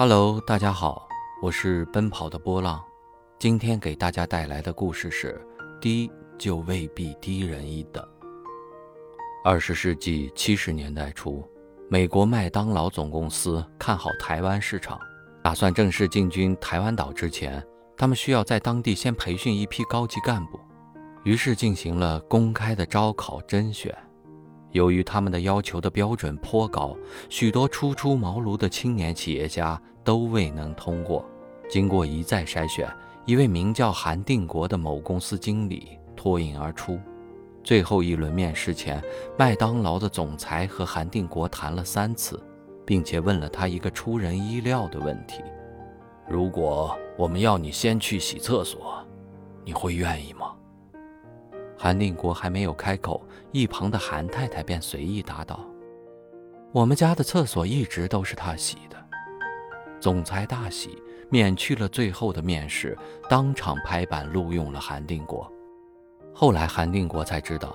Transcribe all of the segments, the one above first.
Hello，大家好，我是奔跑的波浪。今天给大家带来的故事是：低就未必低人一等。二十世纪七十年代初，美国麦当劳总公司看好台湾市场，打算正式进军台湾岛之前，他们需要在当地先培训一批高级干部，于是进行了公开的招考甄选。由于他们的要求的标准颇高，许多初出茅庐的青年企业家都未能通过。经过一再筛选，一位名叫韩定国的某公司经理脱颖而出。最后一轮面试前，麦当劳的总裁和韩定国谈了三次，并且问了他一个出人意料的问题：“如果我们要你先去洗厕所，你会愿意吗？”韩定国还没有开口，一旁的韩太太便随意答道：“我们家的厕所一直都是他洗的。”总裁大喜，免去了最后的面试，当场拍板录用了韩定国。后来，韩定国才知道，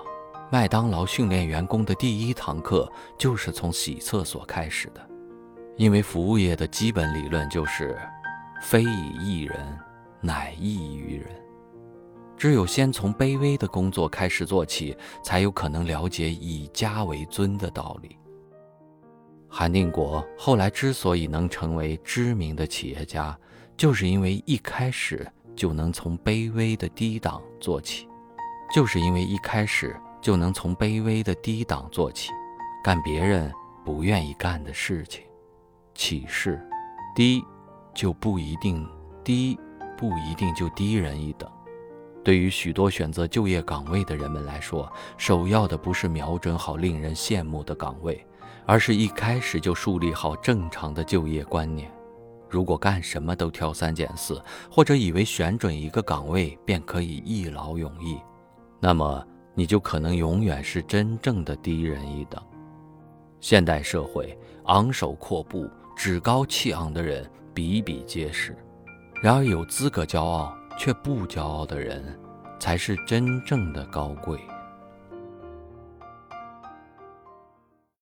麦当劳训练员工的第一堂课就是从洗厕所开始的，因为服务业的基本理论就是“非以一人，乃异于人”。只有先从卑微的工作开始做起，才有可能了解以家为尊的道理。韩定国后来之所以能成为知名的企业家，就是因为一开始就能从卑微的低档做起，就是因为一开始就能从卑微的低档做起，干别人不愿意干的事情。起势：低，就不一定低，不一定就低人一等。对于许多选择就业岗位的人们来说，首要的不是瞄准好令人羡慕的岗位，而是一开始就树立好正常的就业观念。如果干什么都挑三拣四，或者以为选准一个岗位便可以一劳永逸，那么你就可能永远是真正的低人一等。现代社会昂首阔步、趾高气昂的人比比皆是，然而有资格骄傲。却不骄傲的人，才是真正的高贵。